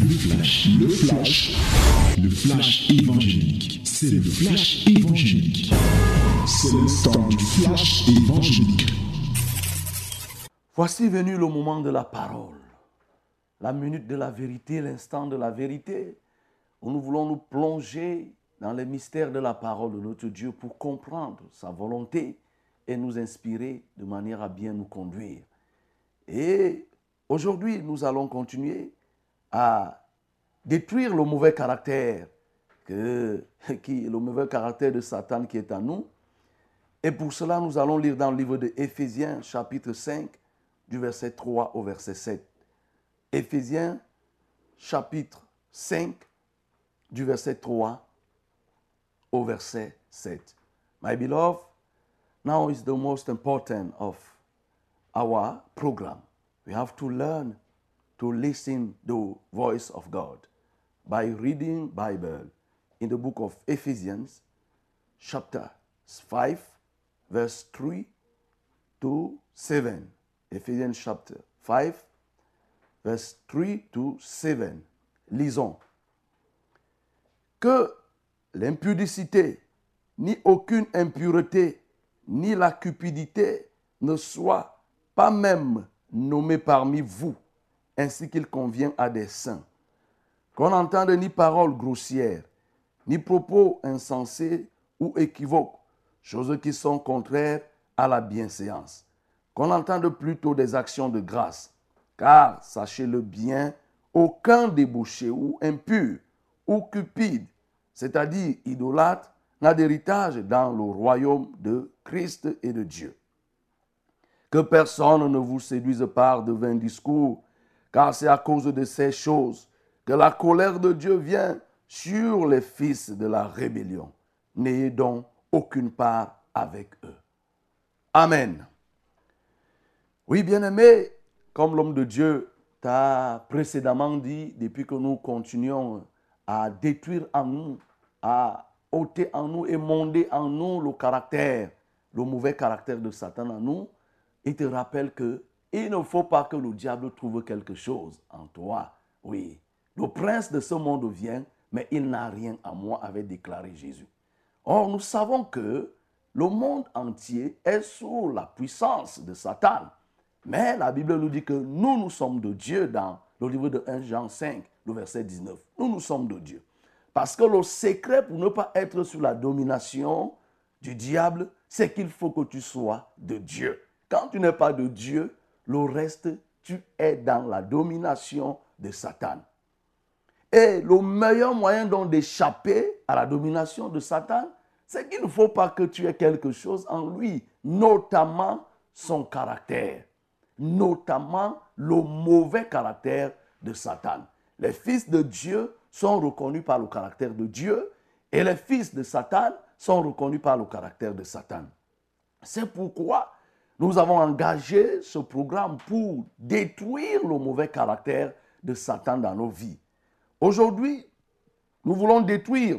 Le flash, le flash, le flash évangélique. C'est le flash évangélique. C'est le temps du flash évangélique. Voici venu le moment de la parole, la minute de la vérité, l'instant de la vérité, où nous voulons nous plonger dans les mystères de la parole de notre Dieu pour comprendre sa volonté et nous inspirer de manière à bien nous conduire. Et aujourd'hui, nous allons continuer à détruire le mauvais caractère, de Satan qui est en nous. Et pour cela, nous allons lire dans le livre de Éphésiens, chapitre 5, du verset 3 au verset 7. Éphésiens, chapitre 5, du verset 3 au verset 7. My beloved, now is the most important of our program. We have to learn to listen the voice of God by reading Bible in the book of Ephesians chapter 5 verse 3 to 7. Ephesians chapter 5 verse 3 to 7. Lisons. Que l'impudicité, ni aucune impureté, ni la cupidité ne soient pas même nommées parmi vous, ainsi qu'il convient à des saints. Qu'on n'entende ni paroles grossières, ni propos insensés ou équivoques, choses qui sont contraires à la bienséance. Qu'on entende plutôt des actions de grâce, car, sachez-le bien, aucun débouché ou impur ou cupide c'est-à-dire idolâtre, n'a d'héritage dans le royaume de Christ et de Dieu. Que personne ne vous séduise par de vains discours, car c'est à cause de ces choses que la colère de Dieu vient sur les fils de la rébellion. N'ayez donc aucune part avec eux. Amen. Oui, bien-aimé, comme l'homme de Dieu t'a précédemment dit, depuis que nous continuons à détruire en nous à ôter en nous et monder en nous le caractère, le mauvais caractère de Satan en nous, il te rappelle que il ne faut pas que le diable trouve quelque chose en toi. Oui, le prince de ce monde vient, mais il n'a rien à moi, avait déclaré Jésus. Or, nous savons que le monde entier est sous la puissance de Satan. Mais la Bible nous dit que nous, nous sommes de Dieu dans le livre de 1 Jean 5, le verset 19. Nous, nous sommes de Dieu. Parce que le secret pour ne pas être sous la domination du diable, c'est qu'il faut que tu sois de Dieu. Quand tu n'es pas de Dieu, le reste, tu es dans la domination de Satan. Et le meilleur moyen donc d'échapper à la domination de Satan, c'est qu'il ne faut pas que tu aies quelque chose en lui, notamment son caractère, notamment le mauvais caractère de Satan. Les fils de Dieu sont reconnus par le caractère de Dieu et les fils de Satan sont reconnus par le caractère de Satan. C'est pourquoi nous avons engagé ce programme pour détruire le mauvais caractère de Satan dans nos vies. Aujourd'hui, nous voulons détruire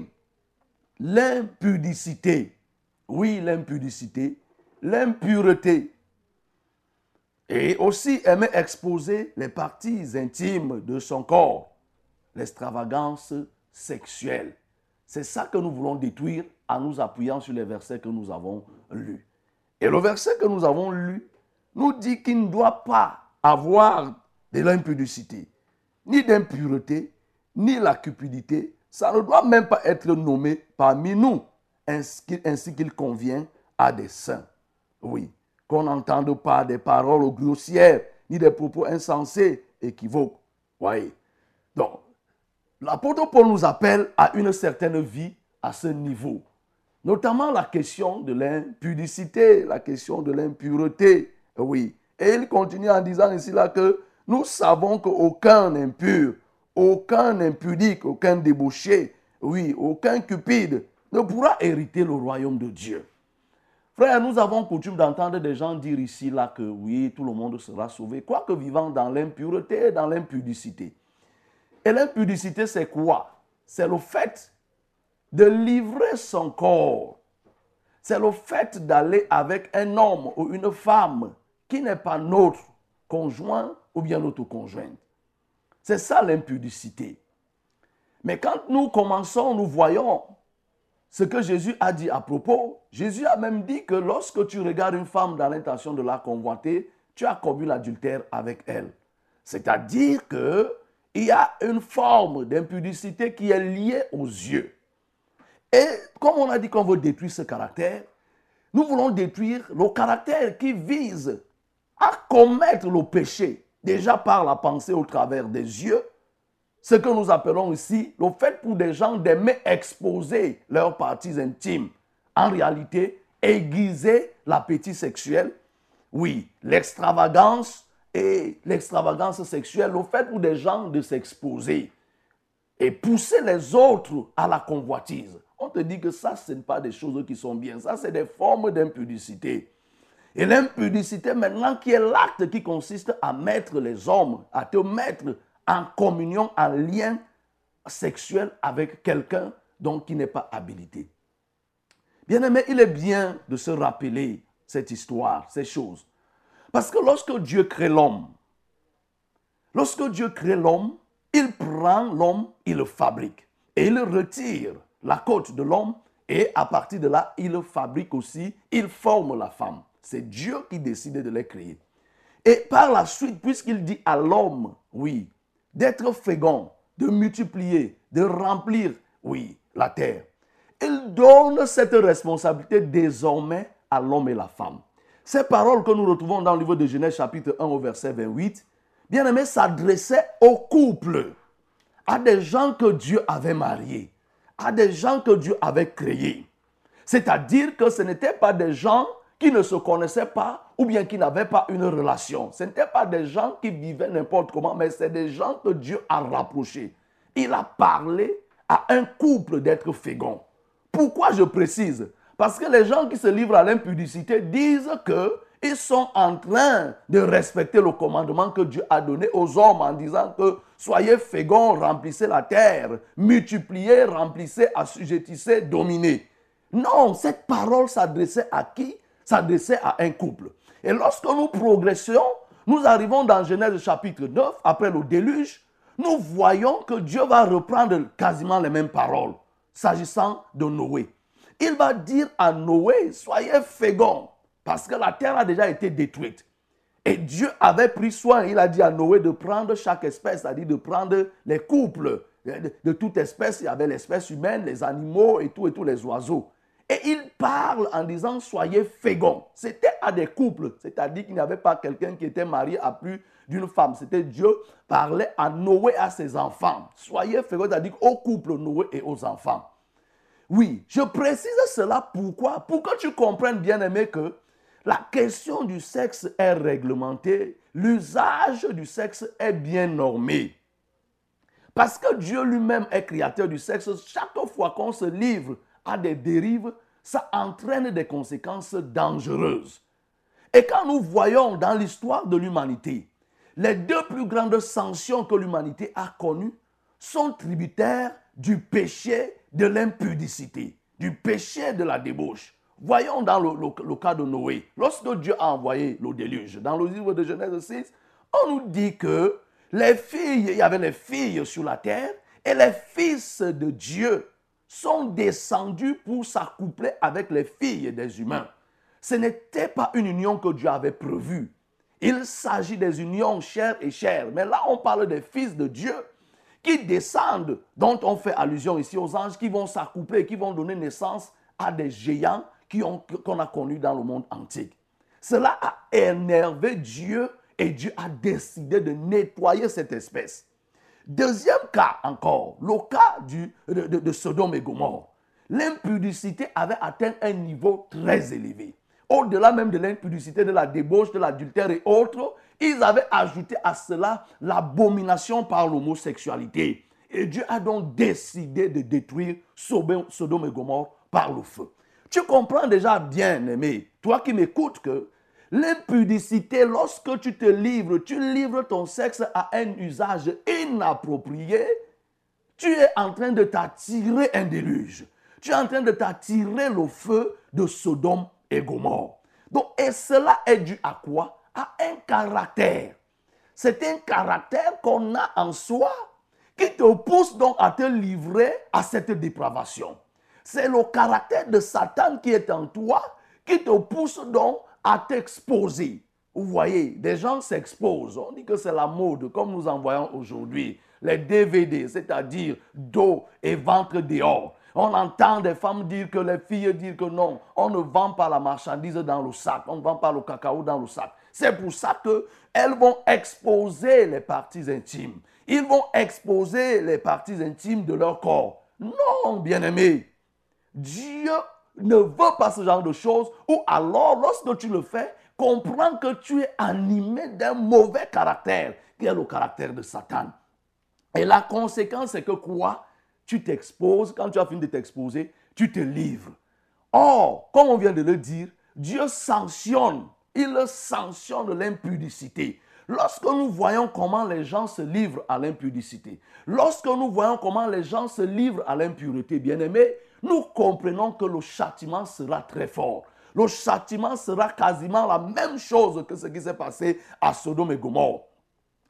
l'impudicité. Oui, l'impudicité, l'impureté. Et aussi aimer exposer les parties intimes de son corps l'extravagance sexuelle. C'est ça que nous voulons détruire en nous appuyant sur les versets que nous avons lus. Et le verset que nous avons lu nous dit qu'il ne doit pas avoir de l'impudicité, ni d'impureté, ni la cupidité. Ça ne doit même pas être nommé parmi nous, ainsi qu'il convient à des saints. Oui, qu'on n'entende pas des paroles grossières, ni des propos insensés, équivoques. Oui. Donc, L'apôtre Paul nous appelle à une certaine vie à ce niveau. Notamment la question de l'impudicité, la question de l'impureté. Oui. Et il continue en disant ici là que nous savons qu'aucun impur, aucun impudique, aucun débauché, oui, aucun cupide ne pourra hériter le royaume de Dieu. Frère, nous avons coutume d'entendre des gens dire ici là que oui, tout le monde sera sauvé, quoique vivant dans l'impureté et dans l'impudicité. Et l'impudicité, c'est quoi? C'est le fait de livrer son corps. C'est le fait d'aller avec un homme ou une femme qui n'est pas notre conjoint ou bien notre conjointe. C'est ça l'impudicité. Mais quand nous commençons, nous voyons ce que Jésus a dit à propos. Jésus a même dit que lorsque tu regardes une femme dans l'intention de la convoiter, tu as commis l'adultère avec elle. C'est-à-dire que il y a une forme d'impudicité qui est liée aux yeux. Et comme on a dit qu'on veut détruire ce caractère, nous voulons détruire le caractère qui vise à commettre le péché, déjà par la pensée au travers des yeux, ce que nous appelons ici le fait pour des gens d'aimer exposer leurs parties intimes. En réalité, aiguiser l'appétit sexuel, oui, l'extravagance et l'extravagance sexuelle, le fait pour des gens de s'exposer et pousser les autres à la convoitise. On te dit que ça, ce n'est pas des choses qui sont bien. Ça, c'est des formes d'impudicité. Et l'impudicité maintenant qui est l'acte qui consiste à mettre les hommes, à te mettre en communion, en lien sexuel avec quelqu'un dont qui n'est pas habilité. Bien aimé, il est bien de se rappeler cette histoire, ces choses. Parce que lorsque Dieu crée l'homme, lorsque Dieu crée l'homme, il prend l'homme, il le fabrique. Et il retire la côte de l'homme et à partir de là, il fabrique aussi, il forme la femme. C'est Dieu qui décide de les créer. Et par la suite, puisqu'il dit à l'homme, oui, d'être fécond, de multiplier, de remplir, oui, la terre, il donne cette responsabilité désormais à l'homme et la femme. Ces paroles que nous retrouvons dans le livre de Genèse chapitre 1 au verset 28, bien aimé, s'adressaient au couple, à des gens que Dieu avait mariés, à des gens que Dieu avait créés. C'est-à-dire que ce n'étaient pas des gens qui ne se connaissaient pas ou bien qui n'avaient pas une relation. Ce n'étaient pas des gens qui vivaient n'importe comment, mais c'est des gens que Dieu a rapprochés. Il a parlé à un couple d'être fécond. Pourquoi je précise? Parce que les gens qui se livrent à l'impudicité disent que ils sont en train de respecter le commandement que Dieu a donné aux hommes en disant que soyez féconds, remplissez la terre, multipliez, remplissez, assujettissez, dominez. Non, cette parole s'adressait à qui? S'adressait à un couple. Et lorsque nous progressions, nous arrivons dans Genèse chapitre 9, après le déluge, nous voyons que Dieu va reprendre quasiment les mêmes paroles s'agissant de Noé. Il va dire à Noé, soyez féconds, parce que la terre a déjà été détruite. Et Dieu avait pris soin, il a dit à Noé de prendre chaque espèce, c'est-à-dire de prendre les couples de, toute espèce. Il y avait l'espèce humaine, les animaux et tout, et tous les oiseaux. Et il parle en disant soyez féconds. C'était à des couples, c'est-à-dire qu'il n'y avait pas quelqu'un qui était marié à plus d'une femme. C'était Dieu parlait à Noé et à ses enfants. Soyez féconds, c'est-à-dire au couple Noé et aux enfants. Oui, je précise cela pourquoi? Pour que tu comprennes bien aimé que la question du sexe est réglementée, l'usage du sexe est bien normé. Parce que Dieu lui-même est créateur du sexe, chaque fois qu'on se livre à des dérives, ça entraîne des conséquences dangereuses. Et quand nous voyons dans l'histoire de l'humanité, les deux plus grandes sanctions que l'humanité a connues sont tributaires du péché de l'impudicité, du péché de la débauche. Voyons dans le, cas de Noé. Lorsque Dieu a envoyé le déluge, dans le livre de Genèse 6, on nous dit que les filles, il y avait les filles sur la terre et les fils de Dieu sont descendus pour s'accoupler avec les filles des humains. Ce n'était pas une union que Dieu avait prévue. Il s'agit des unions chères et chères. Mais là, on parle des fils de Dieu qui descendent, dont on fait allusion ici aux anges, qui vont s'accoupler, qui vont donner naissance à des géants qu'on a connus dans le monde antique. Cela a énervé Dieu et Dieu a décidé de nettoyer cette espèce. Deuxième cas encore, le cas de Sodome et Gomorre. L'impudicité avait atteint un niveau très élevé. Au-delà même de l'impudicité, de la débauche, de l'adultère et autres, ils avaient ajouté à cela l'abomination par l'homosexualité. Et Dieu a donc décidé de détruire Sodome et Gomorre par le feu. Tu comprends déjà bien, aimé, toi qui m'écoutes, que L'impudicité, lorsque tu te livres, tu livres ton sexe à un usage inapproprié, tu es en train de t'attirer un déluge. Tu es en train de t'attirer le feu de Sodome et Gomorre. Donc, et cela est dû à quoi? À un caractère. c'est un caractère qu'on a en soi qui te pousse donc à te livrer à cette dépravation. C'est le caractère de Satan qui est en toi qui te pousse donc à t'exposer. Vous voyez, des gens s'exposent. On dit que c'est la mode, comme nous en voyons aujourd'hui. Les DVD, c'est-à-dire dos et ventre dehors. On entend des femmes dire que les filles disent que non, on ne vend pas la marchandise dans le sac, on ne vend pas le cacao dans le sac. C'est pour ça qu'elles vont exposer les parties intimes. Ils vont exposer les parties intimes de leur corps. Non, bien-aimé. Dieu ne veut pas ce genre de choses. Ou alors, lorsque tu le fais, comprends que tu es animé d'un mauvais caractère, qui est le caractère de Satan. Et la conséquence, c'est que quoi? Tu t'exposes. Quand tu as fini de t'exposer, tu te livres. Or, comme on vient de le dire, Dieu sanctionne. Il sanctionne l'impudicité. Lorsque nous voyons comment les gens se livrent à l'impudicité, lorsque nous voyons comment les gens se livrent à l'impureté, bien aimé, nous comprenons que le châtiment sera très fort. Le châtiment sera quasiment la même chose que ce qui s'est passé à Sodome et Gomorre.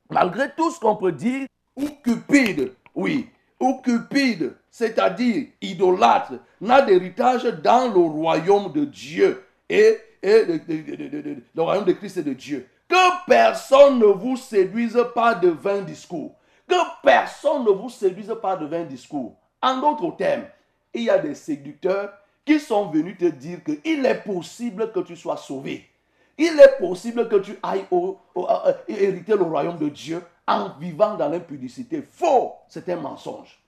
Malgré tout ce qu'on peut dire, ou cupide, oui, ou cupide, c'est-à-dire idolâtre, n'a d'héritage dans le royaume de Dieu et, le royaume de Christ et de Dieu. Que personne ne vous séduise pas de vains discours. Que personne ne vous séduise pas de vains discours. En d'autres termes, il y a des séducteurs qui sont venus te dire qu'il est possible que tu sois sauvé. Il est possible que tu ailles hériter le royaume de Dieu en vivant dans l'impudicité. Faux, c'est un mensonge.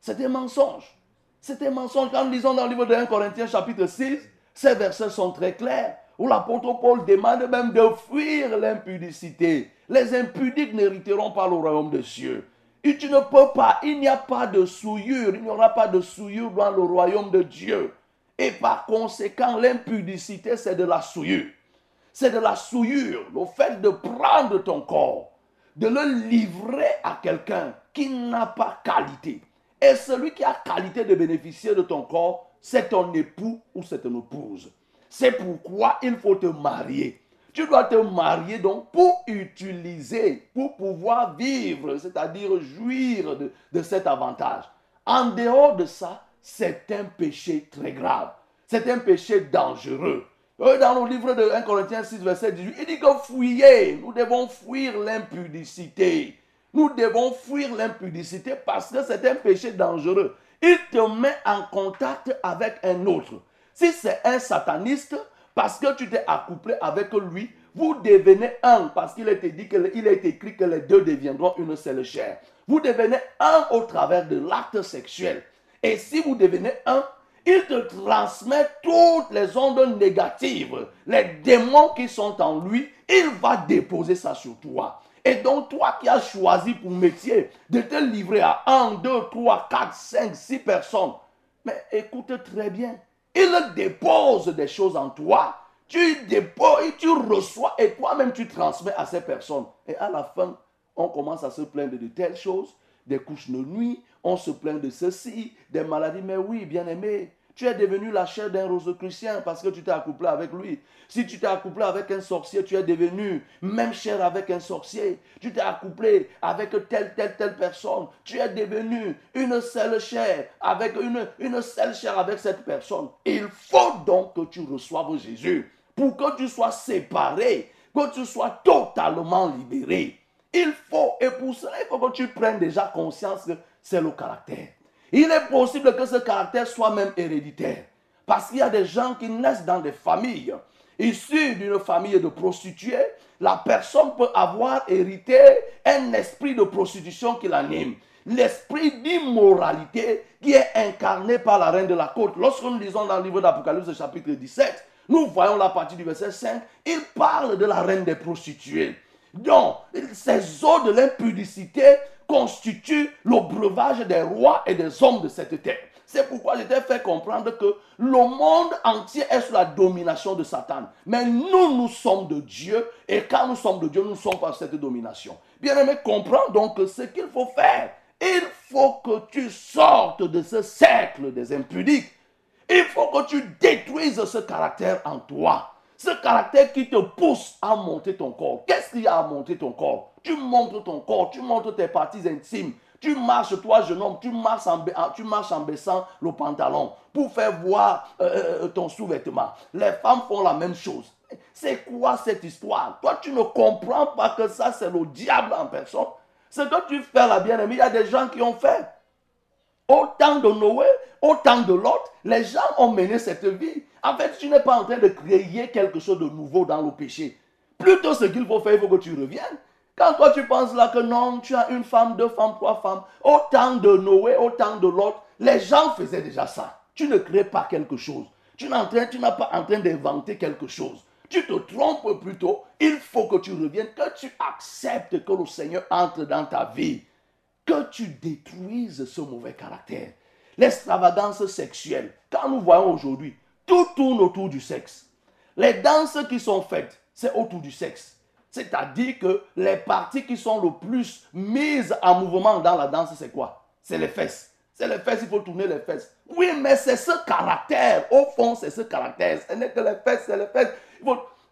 C'est un mensonge. C'est un mensonge. Quand lisons dans le livre de 1 Corinthiens chapitre 6, ces versets sont très clairs où l'apôtre Paul demande même de fuir l'impudicité. Les impudiques n'hériteront pas le royaume de cieux. Et tu ne peux pas, il n'y a pas de souillure, il n'y aura pas de souillure dans le royaume de Dieu. Et par conséquent, l'impudicité, c'est de la souillure. C'est de la souillure, le fait de prendre ton corps, de le livrer à quelqu'un qui n'a pas qualité. Et celui qui a qualité de bénéficier de ton corps, c'est ton époux ou c'est ton épouse. C'est pourquoi il faut te marier. Tu dois te marier donc pour utiliser, pour pouvoir vivre, c'est-à-dire jouir de, de cet avantage. En dehors de ça, c'est un péché très grave. C'est un péché dangereux. Dans le livre de 1 Corinthiens 6, verset 18, il dit que fuyez, nous devons fuir l'impudicité. Nous devons fuir l'impudicité parce que c'est un péché dangereux. Il te met en contact avec un autre. Si c'est un sataniste, parce que tu t'es accouplé avec lui, vous devenez un, parce qu'il été dit est écrit que les deux deviendront une seule chair. Vous devenez un au travers de l'acte sexuel. Et si vous devenez un, il te transmet toutes les ondes négatives, les démons qui sont en lui, il va déposer ça sur toi. Et donc, toi qui as choisi pour métier de te livrer à 1, 2, 3, 4, 5, 6 personnes, mais écoute très bien, il dépose des choses en toi. Tu déposes, tu reçois et toi-même tu transmets à ces personnes. Et à la fin, on commence à se plaindre de telles choses, des couches de nuit, on se plaint de ceci, des maladies. Mais oui, bien aimé, tu es devenu la chair d'un rosicrucien parce que tu t'es accouplé avec lui. Si tu t'es accouplé avec un sorcier, tu es devenu même chair avec un sorcier. Tu t'es accouplé avec telle, telle, telle personne. Tu es devenu une seule chair avec une, une seule chair avec cette personne. Il faut donc que tu reçoives Jésus pour que tu sois séparé, que tu sois totalement libéré. Il faut, et pour cela, il faut que tu prennes déjà conscience que c'est le caractère. Il est possible que ce caractère soit même héréditaire. Parce qu'il y a des gens qui naissent dans des familles issues d'une famille de prostituées. La personne peut avoir hérité un esprit de prostitution qui l'anime. L'esprit d'immoralité qui est incarné par la reine de la côte. Lorsque nous lisons dans le livre d'Apocalypse chapitre 17, nous voyons la partie du verset 5, il parle de la reine des prostituées. Donc, ces eaux de l'impudicité constitue le breuvage des rois et des hommes de cette terre. C'est pourquoi je t'ai fait comprendre que le monde entier est sous la domination de Satan. Mais nous, nous sommes de Dieu. Et quand nous sommes de Dieu, nous ne sommes pas cette domination. Bien aimé, comprends donc ce qu'il faut faire. Il faut que tu sortes de ce cercle des impudiques. Il faut que tu détruises ce caractère en toi. Ce caractère qui te pousse à monter ton corps. Qu'est-ce qu'il y a à monter ton corps? Tu montres ton corps, tu montres tes parties intimes. Tu marches, toi, jeune homme, tu marches en, tu marches en baissant le pantalon pour faire voir euh, euh, ton sous-vêtement. Les femmes font la même chose. C'est quoi cette histoire? Toi, tu ne comprends pas que ça, c'est le diable en personne. Ce que tu fais la bien-aimée, il y a des gens qui ont fait. Au temps de Noé, au temps de l'autre, les gens ont mené cette vie. En fait, tu n'es pas en train de créer quelque chose de nouveau dans le péché. Plutôt ce qu'il faut faire, il faut que tu reviennes. Quand toi tu penses là que non, tu as une femme, deux femmes, trois femmes, au temps de Noé, au temps de l'autre, les gens faisaient déjà ça. Tu ne crées pas quelque chose. Tu n'es pas en train d'inventer quelque chose. Tu te trompes plutôt. Il faut que tu reviennes, que tu acceptes que le Seigneur entre dans ta vie, que tu détruises ce mauvais caractère. L'extravagance sexuelle. Quand nous voyons aujourd'hui, tout tourne autour du sexe. Les danses qui sont faites, c'est autour du sexe. C'est-à-dire que les parties qui sont le plus mises en mouvement dans la danse, c'est quoi? C'est les fesses. C'est les fesses, il faut tourner les fesses. Oui, mais c'est ce caractère. Au fond, c'est ce caractère. Ce n'est que les fesses, c'est les fesses.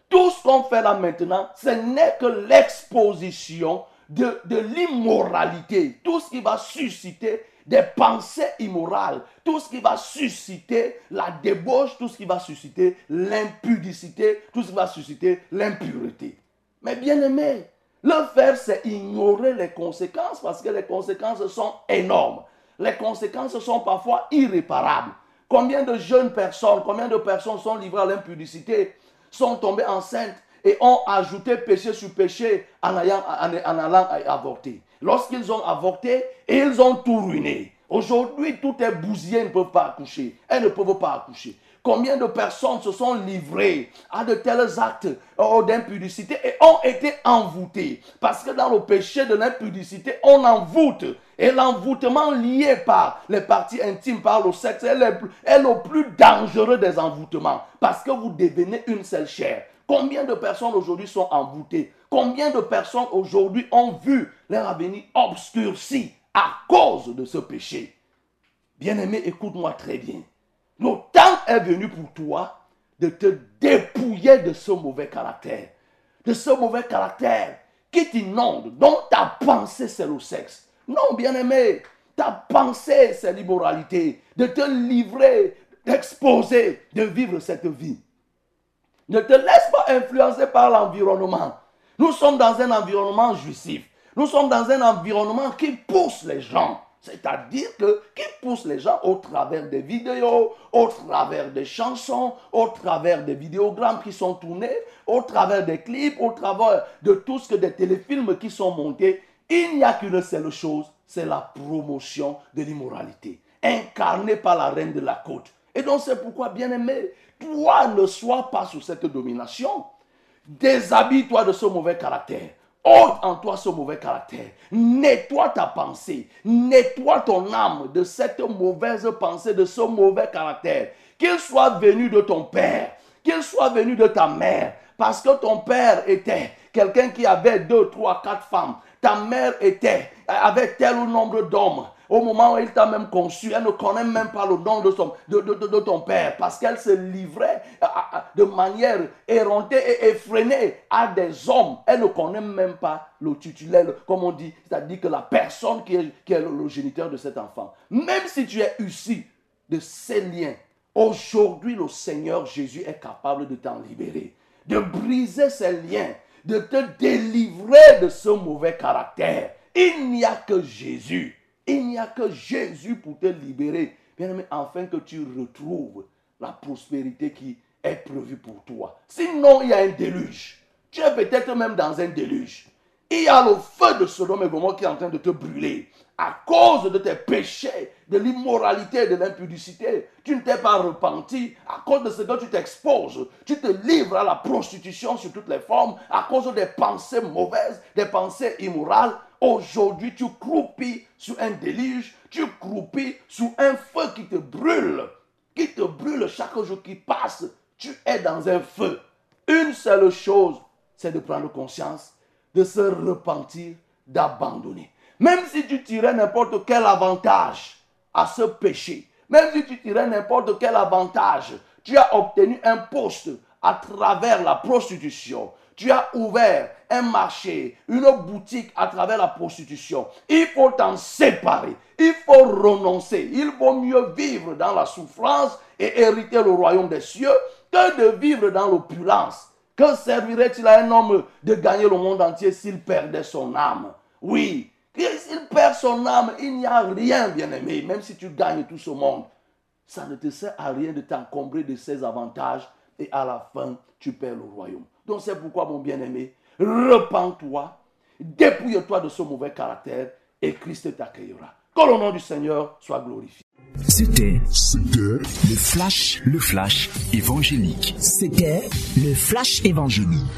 Tout ce qu'on fait là maintenant, ce n'est que l'exposition de, l'immoralité. Tout ce qui va susciter des pensées immorales, tout ce qui va susciter la débauche, tout ce qui va susciter l'impudicité, tout ce qui va susciter l'impureté. Mais bien aimé, le faire, c'est ignorer les conséquences parce que les conséquences sont énormes. Les conséquences sont parfois irréparables. Combien de jeunes personnes, combien de personnes sont livrées à l'impudicité, sont tombées enceintes et ont ajouté péché sur péché en, allant, en allant avorter. Lorsqu'ils ont avorté, ils ont tout ruiné. Aujourd'hui, tout est bousillé, elles ne peuvent pas accoucher. Elles ne peuvent pas accoucher. Combien de personnes se sont livrées à de tels actes oh, d'impudicité et ont été envoûtées? Parce que dans le péché de l'impudicité, on envoûte. Et l'envoûtement lié par les parties intimes, par le sexe, est le plus dangereux des envoûtements. Parce que vous devenez une seule chair. Combien de personnes aujourd'hui sont envoûtées? Combien de personnes aujourd'hui ont vu leur avenir obscurci à cause de ce péché? Bien-aimé, écoute-moi très bien. Le temps est venu pour toi de te dépouiller de ce mauvais caractère. De ce mauvais caractère qui t'inonde, dont ta pensée c'est le sexe. Non, bien-aimé, ta pensée c'est l'immoralité. De te livrer, d'exposer, de vivre cette vie. Ne te laisse pas influencer par l'environnement. Nous sommes dans un environnement jouissif. Nous sommes dans un environnement qui pousse les gens c'est-à-dire que qui pousse les gens au travers des vidéos, au travers des chansons, au travers des vidéogrammes qui sont tournés, au travers des clips, au travers de tout ce que des téléfilms qui sont montés. Il n'y a qu'une seule chose, c'est la promotion de l'immoralité, incarnée par la reine de la côte. Et donc c'est pourquoi, bien aimé, toi ne sois pas sous cette domination. Déshabille-toi de ce mauvais caractère. Ôte en toi ce mauvais caractère. Nettoie ta pensée. Nettoie ton âme de cette mauvaise pensée, de ce mauvais caractère. Qu'il soit venu de ton père, qu'il soit venu de ta mère. Parce que ton père était quelqu'un qui avait deux, trois, quatre femmes. Ta mère était, avec tel nombre d'hommes. Au moment où il t'a même conçu, elle ne connaît même pas le nom de, son, de, de, ton père parce qu'elle se livrait de manière érontée et effrénée à des hommes. Elle ne connaît même pas le titulaire, comme on dit, c'est-à-dire que la personne qui est, qui est le, géniteur de cet enfant. Même si tu es issu de ces liens, aujourd'hui le Seigneur Jésus est capable de t'en libérer, de briser ces liens, de te délivrer de ce mauvais caractère. Il n'y a que Jésus il n'y a que Jésus pour te libérer. Bien aimé, afin que tu retrouves la prospérité qui est prévue pour toi. Sinon, il y a un déluge. Tu es peut-être même dans un déluge. Il y a le feu de Sodome et Gomorrhe qui est en train de te brûler. À cause de tes péchés, de l'immoralité, de l'impudicité, tu ne t'es pas repenti. À cause de ce que tu t'exposes, tu te livres à la prostitution sous toutes les formes. À cause des pensées mauvaises, des pensées immorales. Aujourd'hui, tu croupis sous un déluge, tu croupis sous un feu qui te brûle, qui te brûle chaque jour qui passe. Tu es dans un feu. Une seule chose, c'est de prendre conscience, de se repentir, d'abandonner. Même si tu tirais n'importe quel avantage à ce péché, même si tu tirais n'importe quel avantage, tu as obtenu un poste à travers la prostitution. Tu as ouvert un marché, une boutique à travers la prostitution. Il faut t'en séparer. Il faut renoncer. Il vaut mieux vivre dans la souffrance et hériter le royaume des cieux que de vivre dans l'opulence. Que servirait-il à un homme de gagner le monde entier s'il perdait son âme? Oui, s'il perd son âme, il n'y a rien, bien-aimé, même si tu gagnes tout ce monde. Ça ne te sert à rien de t'encombrer de ses avantages et à la fin, tu perds le royaume. Donc c'est pourquoi, mon bien-aimé, repens-toi, dépouille-toi de ce mauvais caractère et Christ t'accueillera. Que le nom du Seigneur soit glorifié. C'était C'était le flash, le flash évangélique. C'était le flash évangélique.